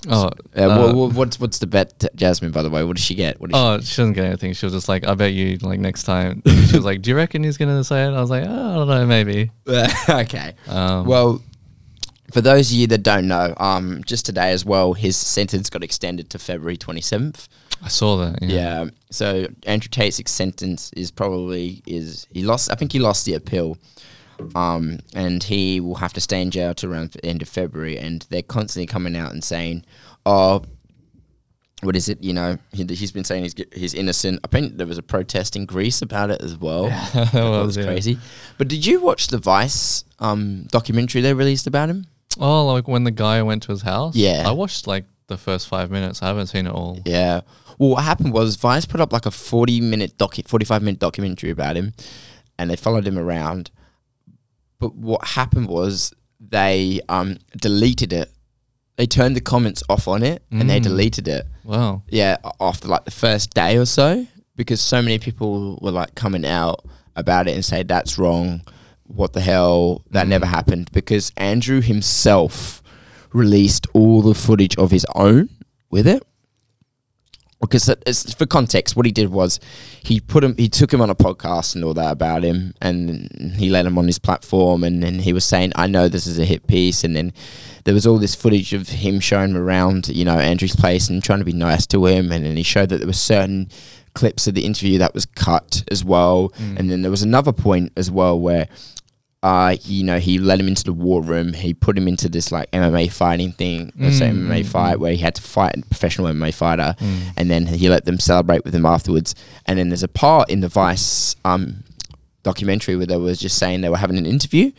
Oh, uh, uh, wha- wha- what's what's the bet, Jasmine? By the way, what does she get? What Oh, she doesn't get anything. She was just like, I bet you, like, next time. she was like, Do you reckon he's going to say it? I was like, oh, I don't know, maybe. okay. Um, Well, for those of you that don't know, um, just today as well, his sentence got extended to February twenty seventh. I saw that. Yeah. Yeah. So Andrew Tate's sentence is probably is he lost. I think he lost the appeal, um, and he will have to stay in jail to around the end of February. And they're constantly coming out and saying, "Oh, what is it? You know, he, he's been saying he's he's innocent." I think there was a protest in Greece about it as well. that That was, was yeah. crazy. But did you watch the Vice um, documentary they released about him? Oh, like when the guy went to his house? Yeah. I watched like the first five minutes. I haven't seen it all. Yeah. Well, what happened was Vice put up like a forty minute docu- forty five minute documentary about him, and they followed him around. But what happened was they um, deleted it. They turned the comments off on it, and they Mm. deleted it. Wow. Yeah, after like the first day or so, because so many people were like coming out about it and say that's wrong. What the hell? That never Mm. happened because Andrew himself released all the footage of his own with it. Because it's, for context, what he did was he put him, he took him on a podcast and all that about him, and he let him on his platform, and then he was saying, "I know this is a hit piece," and then there was all this footage of him showing him around, you know, Andrew's place and trying to be nice to him, and then he showed that there were certain clips of the interview that was cut as well, Mm. and then there was another point as well where uh, you know, he let him into the war room. He put him into this like MMA fighting thing, Mm, MMA mm, fight, where he had to fight a professional MMA fighter, Mm. and then he let them celebrate with him afterwards. And then there's a part in the Vice um, documentary where they was just saying they were having an interview,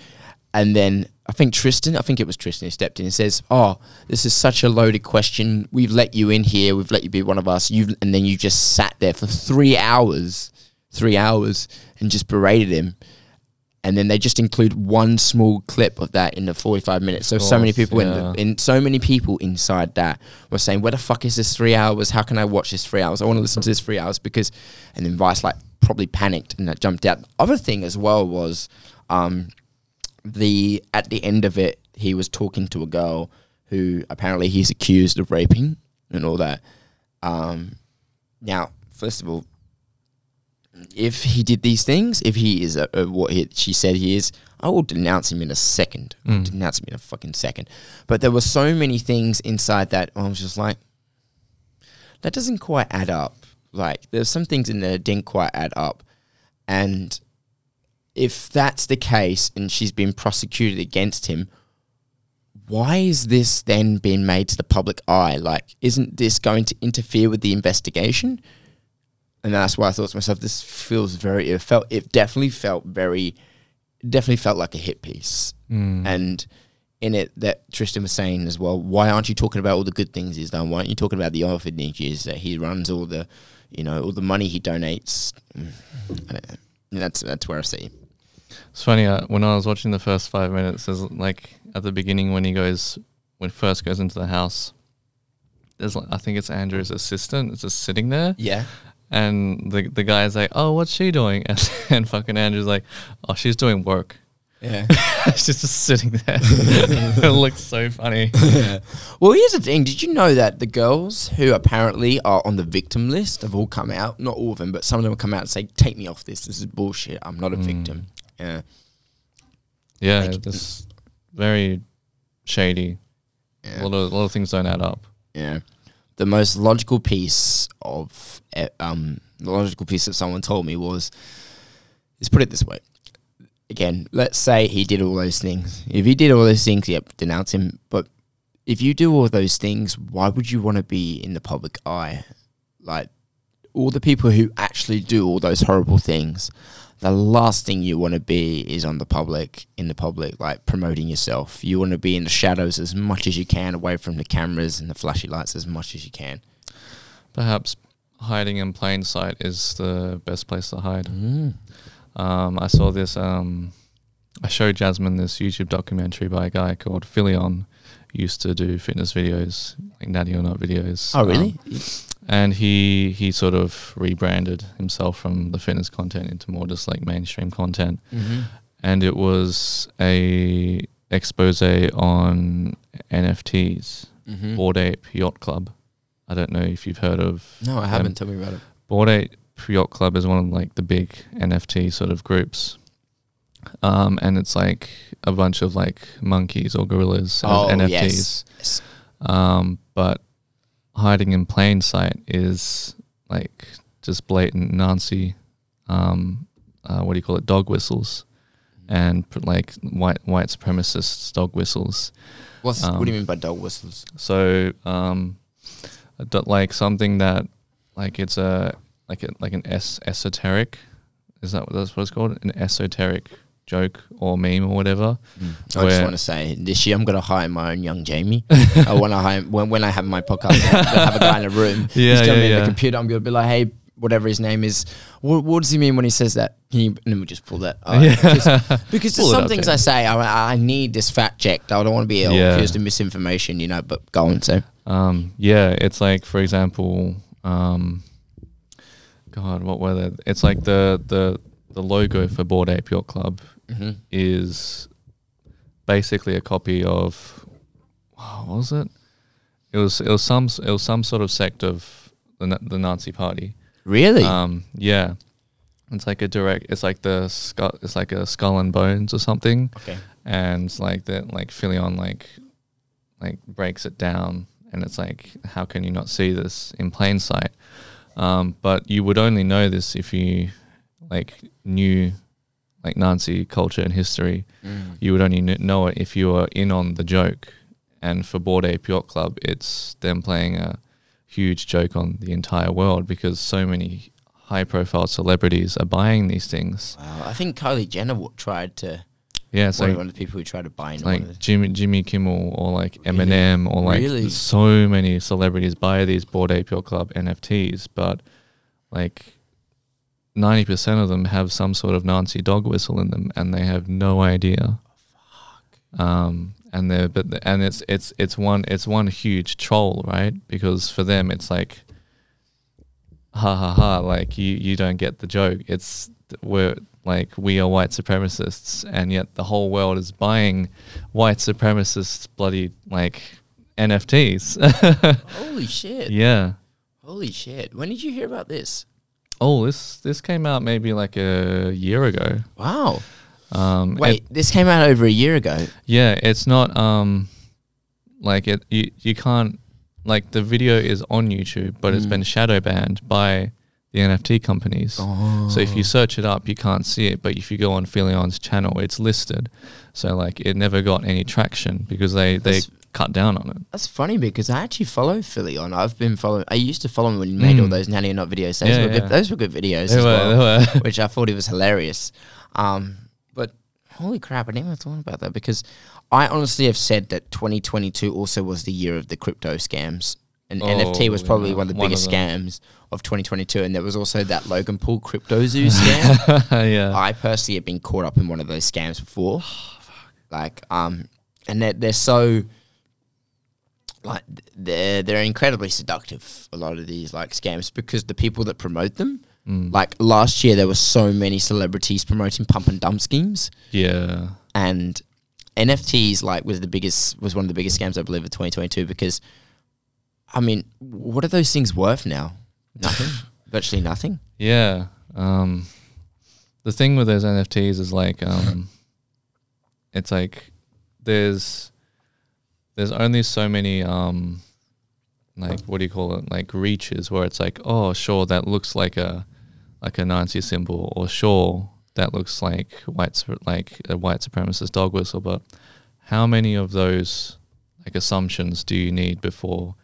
and then I think Tristan, I think it was Tristan who stepped in and says, "Oh, this is such a loaded question. We've let you in here. We've let you be one of us. You and then you just sat there for three hours, three hours, and just berated him." And then they just include one small clip of that in the forty-five minutes. So so many course, people in, the, in so many people inside that were saying, "Where the fuck is this three hours? How can I watch this three hours? I want to listen to this three hours because." And then Vice like probably panicked and that jumped out. Other thing as well was, um, the at the end of it, he was talking to a girl who apparently he's accused of raping and all that. Um, now, first of all, if he did these things, if he is a, a, what he, she said he is, I will denounce him in a second. Mm. Denounce him in a fucking second. But there were so many things inside that I was just like, that doesn't quite add up. Like there's some things in there that didn't quite add up, and if that's the case, and she's been prosecuted against him, why is this then being made to the public eye? Like, isn't this going to interfere with the investigation? And that's why I thought to myself, this feels very. It felt. It definitely felt very. Definitely felt like a hit piece. Mm. And in it, that Tristan was saying as well, why aren't you talking about all the good things he's done? Why aren't you talking about the orphanages that he runs, all the, you know, all the money he donates? Mm, I don't know. That's that's where I see. It's funny uh, when I was watching the first five minutes. There's like at the beginning when he goes when he first goes into the house. There's like I think it's Andrew's assistant. It's just sitting there, Yeah. And the the guy's like, "Oh, what's she doing?" And, and fucking Andrew's like, "Oh, she's doing work." Yeah. she's just, sitting there. it looks so funny. Yeah. Well, here's the thing. Did you know that the girls who apparently are on the victim list have all come out? Not all of them, but some of them have come out and say, "Take me off this. This is bullshit. I'm not a Mm. victim." Yeah. Yeah, Like- this very shady. Yeah. A lot of a lot of things don't add up. Yeah. The most logical piece of eh, um the logical piece that someone told me was let's put it this way. Again, let's say he did all those things. If he did all those things, yep, denounce him. But if you do all those things, why would you want to be in the public eye? Like all the people who actually do all those horrible things, the last thing you want to be is on the public, in the public, like promoting yourself. You want to be in the shadows as much as you can, away from the cameras and the flashy lights as much as you can. Perhaps hiding in plain sight is the best place to hide. Mm. Um, I saw this. Um, I showed Jasmine this YouTube documentary by a guy called Philion. Used to do fitness videos, like Natty or Not videos. Oh, really? Um, and he he sort of rebranded himself from the fitness content into more just like mainstream content. mm-hmm. And it was a expose on NFTs, Mm-hmm. Bored Ape Yacht Club. I don't know if you've heard of. No, I haven't. Tell me about it. Bored Ape Yacht Club is one of like the big NFT sort of groups. Um, and it's like a bunch of like monkeys or gorillas as Oh, NFTs. yes. Yes. Um, but hiding in plain sight is like just blatant Nazi, um, uh, what do you call it, dog whistles, and like white white supremacists dog whistles. What's, Um, what do you mean by dog whistles? So, um, like something that, like it's a like a, like an es- esoteric, is that what that's what it's called? An esoteric joke or meme or whatever. I just want to say this year I'm going to hire my own young Jamie. I want to hire when, when I have my podcast. I'm gonna have a guy in a room. Yeah, He's going to yeah, be in the computer. I'm going to be like, hey, whatever his name is. What, what does he mean when he says that? Can you, and then we just pull that. All right, just- because there's some things yeah. I say I, I need this fact checked. I don't want to be Yeah. accused of misinformation, you know. But go on, so Um, yeah, it's like for example, um, God, what were they? It's like the the the logo for Bored Ape Yacht Club mm-hmm. is basically a copy of what was it? It was it was some it was some sort of sect of the the Nazi Party. really, Um, yeah, it's like a direct. It's like the skull. It's like a skull and bones or something okay, and like that like Philion like like breaks it down and it's like how can you not see this in plain sight um, but you would only know this if you like knew like Nazi culture and history Mm. you would only kn- know it if you were in on the joke and for Bored Ape Yacht Club it's them playing a huge joke on the entire world because so many high profile celebrities are buying these things Wow, I think Kylie Jenner w- tried to. yeah it's one like one of the people who tried to buy like Jimmy Jimmy Kimmel or like Really? Eminem or like Really? so many celebrities buy these Bored Ape Yacht Club NFTs, but like ninety percent of them have some sort of Nazi dog whistle in them, and they have no idea. Um, and they're but the, and it's it's it's one it's one huge troll, right? Because for them it's like, ha ha ha, like you you don't get the joke. It's we're like we are white supremacists, and yet the whole world is buying white supremacists bloody like NFTs. Holy shit! yeah. Holy shit! When did you hear about this? Oh, this this came out maybe like a year ago. Wow. Um, Wait, this came out over a year ago. Yeah, it's not um like it you you can't like the video is on YouTube, but it's been shadow banned by the NFT companies. Oh. So if you search it up, you can't see it, but if you go on Philion's channel, it's listed. So like it never got any traction because they they That's- cut down on it. That's funny because I actually follow Philion. I've been following. I used to follow him when he made all Mm. those natty or not videos. Those, Yeah, were, yeah. Good, those were good videos They as were, well, they were. which I thought he was hilarious. Um, but holy crap, I didn't even thought about that because I honestly have said that 2022 also was the year of the crypto scams. And NFT was Oh, probably yeah, one of the one biggest them. scams of 2022. And there was also that Logan Paul CryptoZoo scam. yeah. I personally have been caught up in one of those scams before. like, um, and they're, they're so like they're they're incredibly seductive. A lot of these like scams because the people that promote them. Mm. Like last year, there were so many celebrities promoting pump and dump schemes. yeah. and NFTs like was the biggest was one of the biggest scams I believe of 2022 because I mean, what are those things worth now? Nothing, virtually nothing. Yeah. Um, the thing with those NFTs is like, um, it's like there's there's only so many um, like what do you call it? Like reaches where it's like, oh, sure, that looks like a like a Nazi symbol, or sure, that looks like white like a white supremacist dog whistle. But how many of those like assumptions do you need before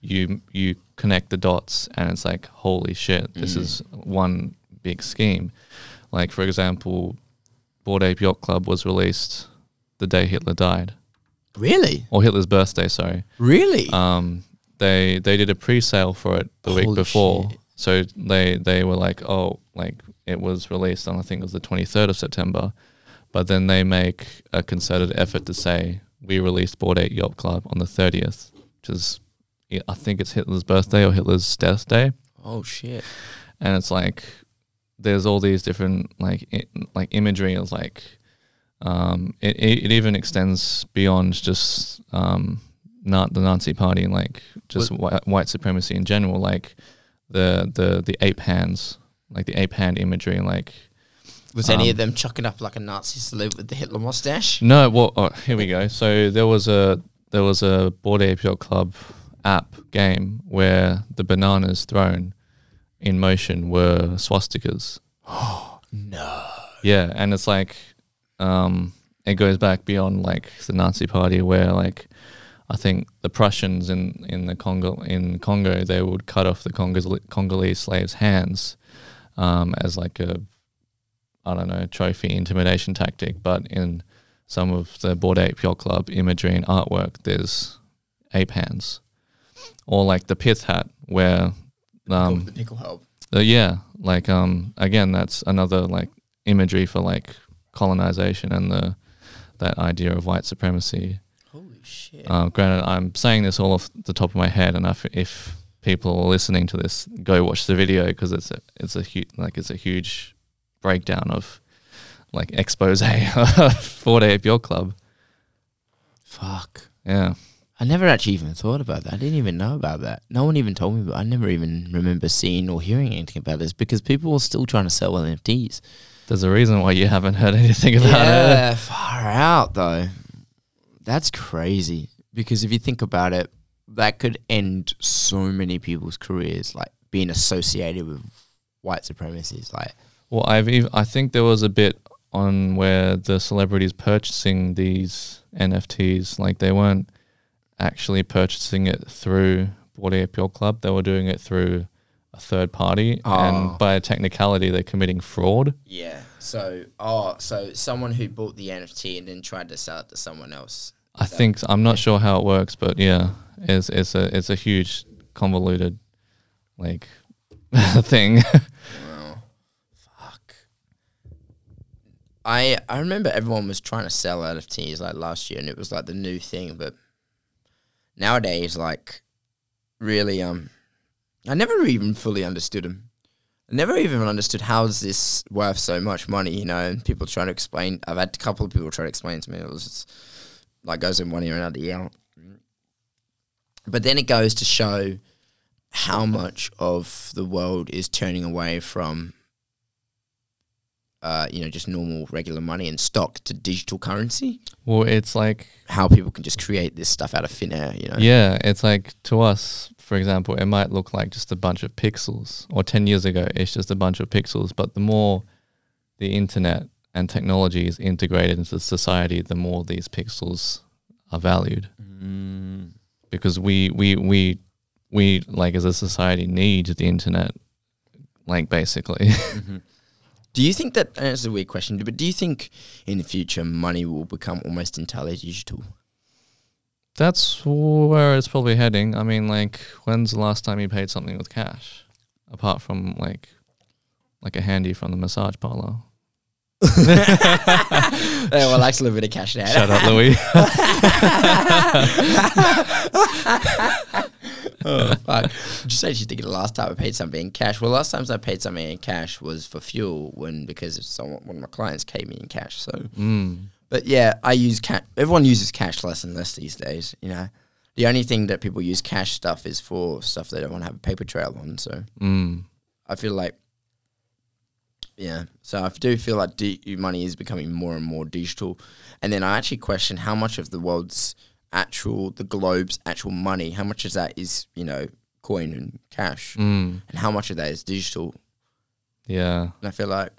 you you connect the dots and it's like holy shit this Mm. is one big scheme like for example Bored Ape Yacht Club was released the day Hitler died Really, or Hitler's birthday sorry really. um they they did a pre-sale for it the week before shit. so they they were like oh like it was released on I think it was the 23rd of September but then they make a concerted effort to say we released Bored Ape Yacht Club on the 30th which is I think it's Hitler's birthday or Hitler's death day oh shit. and it's like there's all these different like I, like imagery is like um it, it, even extends beyond just um not the Nazi party and like just white, white supremacy in general like the the the ape hands like the ape hand imagery and like Was any Um, of them chucking up like a Nazi salute with the Hitler mustache? no well oh, here we go so there was a there was a bored ape yacht club app game where the bananas thrown in motion were swastikas No. Yeah, and it's like um, it goes back beyond like the Nazi Party, where like I think the Prussians in in the Congo in Congo they would cut off the Congolese, Congolese slaves' hands um, as like a I don't know trophy intimidation tactic. But in some of the Bored Ape Yacht Club imagery and artwork, there's ape hands, or like the pith hat, where um, the pickle help. uh, yeah, like um, again, that's another like imagery for like colonization and the that idea of white supremacy. Holy shit. Uh, granted, I'm saying this all off the top of my head, and if, if people are listening to this, go watch the video because it's a it's a huge like it's a huge breakdown of like expose of Bored Ape Yacht Club. Fuck. Yeah, I never actually even thought about that. I didn't even know about that. No one even told me about I never even remember seeing or hearing anything about this because people were still trying to sell NFTs. There's a reason why you haven't heard anything about it. yeah, far out though. That's crazy. Because if you think about it, that could end so many people's careers, like being associated with white supremacists. Like, Well, I've ev- I think there was a bit on where the celebrities purchasing these NFTs, like they weren't actually purchasing it through Bored Ape Yacht Club. They were doing it through a third party, Oh. and by a technicality, they're committing fraud. yeah. So, oh, so someone who bought the NFT and then tried to sell it to someone else. I think I'm not sure how it works, but yeah, it's it's a it's a huge convoluted like thing. Wow. Fuck. I I remember everyone was trying to sell NFTs like last year, and it was like the new thing. But nowadays, like, really, um, I never even fully understood them. I never even understood how is this worth so much money, you know? And people trying to explain. I've had a couple of people try to explain to me. It was just, like goes in one ear and out the other. But then it goes to show how much of the world is turning away from uh, you know, just normal regular money and stock to digital currency. well, it's like How people can just create this stuff out of thin air, you know? Yeah, it's like to us, for example, it might look like just a bunch of pixels, or 10 years ago, it's just a bunch of pixels. But the more the internet and technology is integrated into society, the more these pixels are valued Mm, because we, we, we, we like as a society need the internet, like basically. mm-hmm. Do you think that, and it's a weird question, but do you think in the future money will become almost entirely digital? That's where it's probably heading. I mean, like, when's the last time you paid something with cash, apart from like, like a handy from the massage parlor? well, I like a little bit of cash now. Shut up, Louis. oh, fuck. Just actually thinking the last time I paid something in cash. Well, last times I paid something in cash was for fuel when because someone one of my clients paid me in cash. So, mm. But yeah, I use cash. Everyone uses cash less and less these days. You know, the only thing that people use cash stuff is for stuff they don't want to have a paper trail on. So Mm. I feel like, yeah. So I do feel like di- money is becoming more and more digital, and then I actually question how much of the world's actual, the globe's actual money, how much of that is you know coin and cash, Mm. and how much of that is digital. Yeah. And I feel like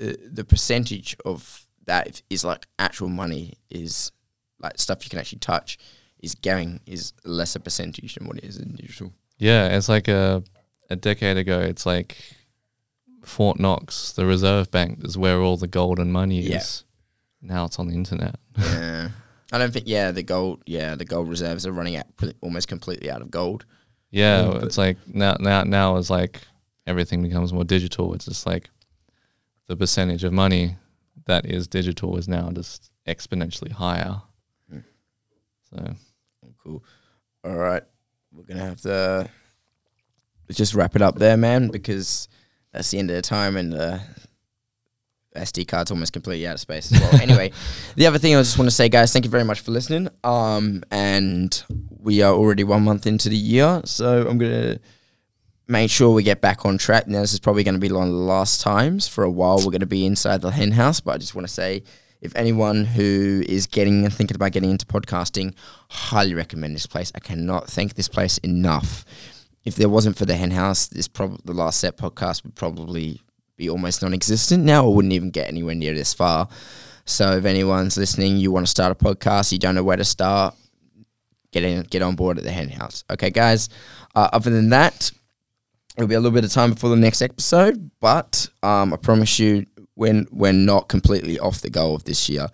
uh, the percentage of that is like actual money is like stuff you can actually touch is going is a lesser percentage than what it is in digital. Yeah, it's like a a decade ago. It's like Fort Knox, the Reserve Bank, is where all the gold and money Yeah. is. Now it's on the internet. yeah, I don't think. Yeah, the gold. Yeah, the gold reserves are running out almost completely out of gold. Yeah, but- it's like now now now is like everything becomes more digital. It's just like the percentage of money that is digital is now just exponentially higher. Mm. So Cool. All right, we're gonna have to just wrap it up there, man, because that's the end of the time and the SD card's almost completely out of space as well. anyway, the other thing I just want to say, guys, thank you very much for listening. Um, and we are already one month into the year, so I'm gonna make sure we get back on track. Now, this is probably going to be one of the last times for a while. We're going to be inside the hen house, but I just want to say, if anyone who is getting and thinking about getting into podcasting, highly recommend this place. I cannot thank this place enough. If there wasn't for the hen house, this prob- the last set podcast would probably be almost non-existent now. I wouldn't even get anywhere near this far. So if anyone's listening, you want to start a podcast, you don't know where to start, get in, get on board at the hen house. Okay, guys. Uh, other than that, it'll be a little bit of time before the next episode, but um, I promise you, when we're not completely off the goal of this year.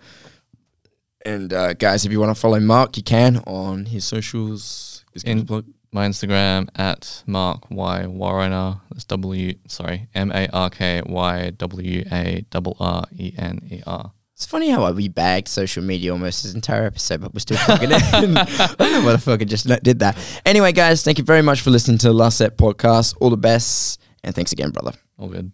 And uh, guys, if you want to follow Mark, you can on his socials. His In- plug? My Instagram at Mark Y Warrener. That's W sorry M A R K Y W A double R E N E R. It's funny how we bagged social media almost this entire episode, but we're still fucking it in. I don't know why the fuck I just did that. Anyway, guys, thank you very much for listening to the Last Set podcast. All the best, and thanks again, brother. All good.